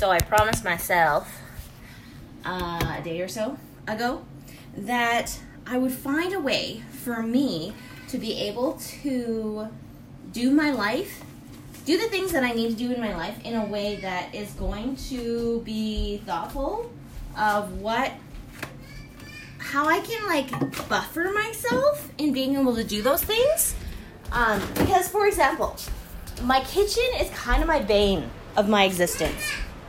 So I promised myself uh, a day or so ago that I would find a way for me to be able to do my life, do the things that I need to do in my life in a way that is going to be thoughtful of what how I can like buffer myself in being able to do those things. Um, because, for example, my kitchen is kind of my bane of my existence,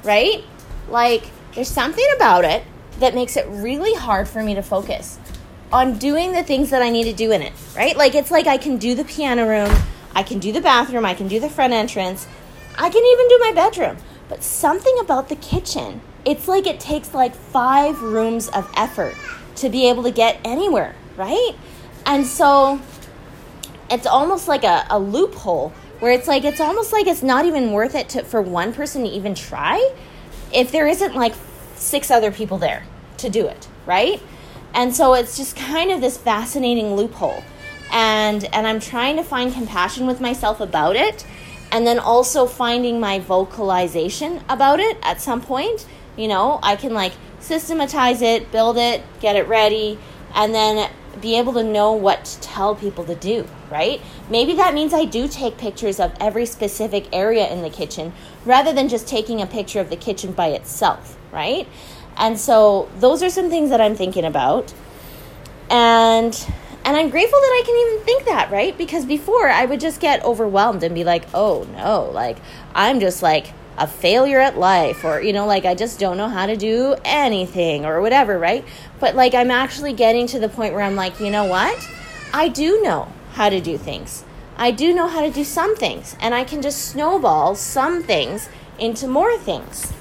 right? Like, there's something about it that makes it really hard for me to focus on doing the things that I need to do in it, right? Like, it's like I can do the piano room, I can do the bathroom, I can do the front entrance, I can even do my bedroom. But something about the kitchen, it's like it takes like five rooms of effort to be able to get anywhere, right? And so it's almost like a, a loophole where it's like it's almost like it's not even worth it to, for one person to even try if there isn't like six other people there to do it, right? And so it's just kind of this fascinating loophole. And and I'm trying to find compassion with myself about it and then also finding my vocalization about it at some point. You know, I can like systematize it, build it, get it ready, and then be able to know what to tell people to do, right? Maybe that means I do take pictures of every specific area in the kitchen rather than just taking a picture of the kitchen by itself, right? And so those are some things that I'm thinking about. And and I'm grateful that I can even think that, right? Because before I would just get overwhelmed and be like, "Oh no, like I'm just like a failure at life or you know like i just don't know how to do anything or whatever right? But like i'm actually getting to the point where i'm like you know what? I do know how to do things. I do know how to do some things and i can just snowball some things into more things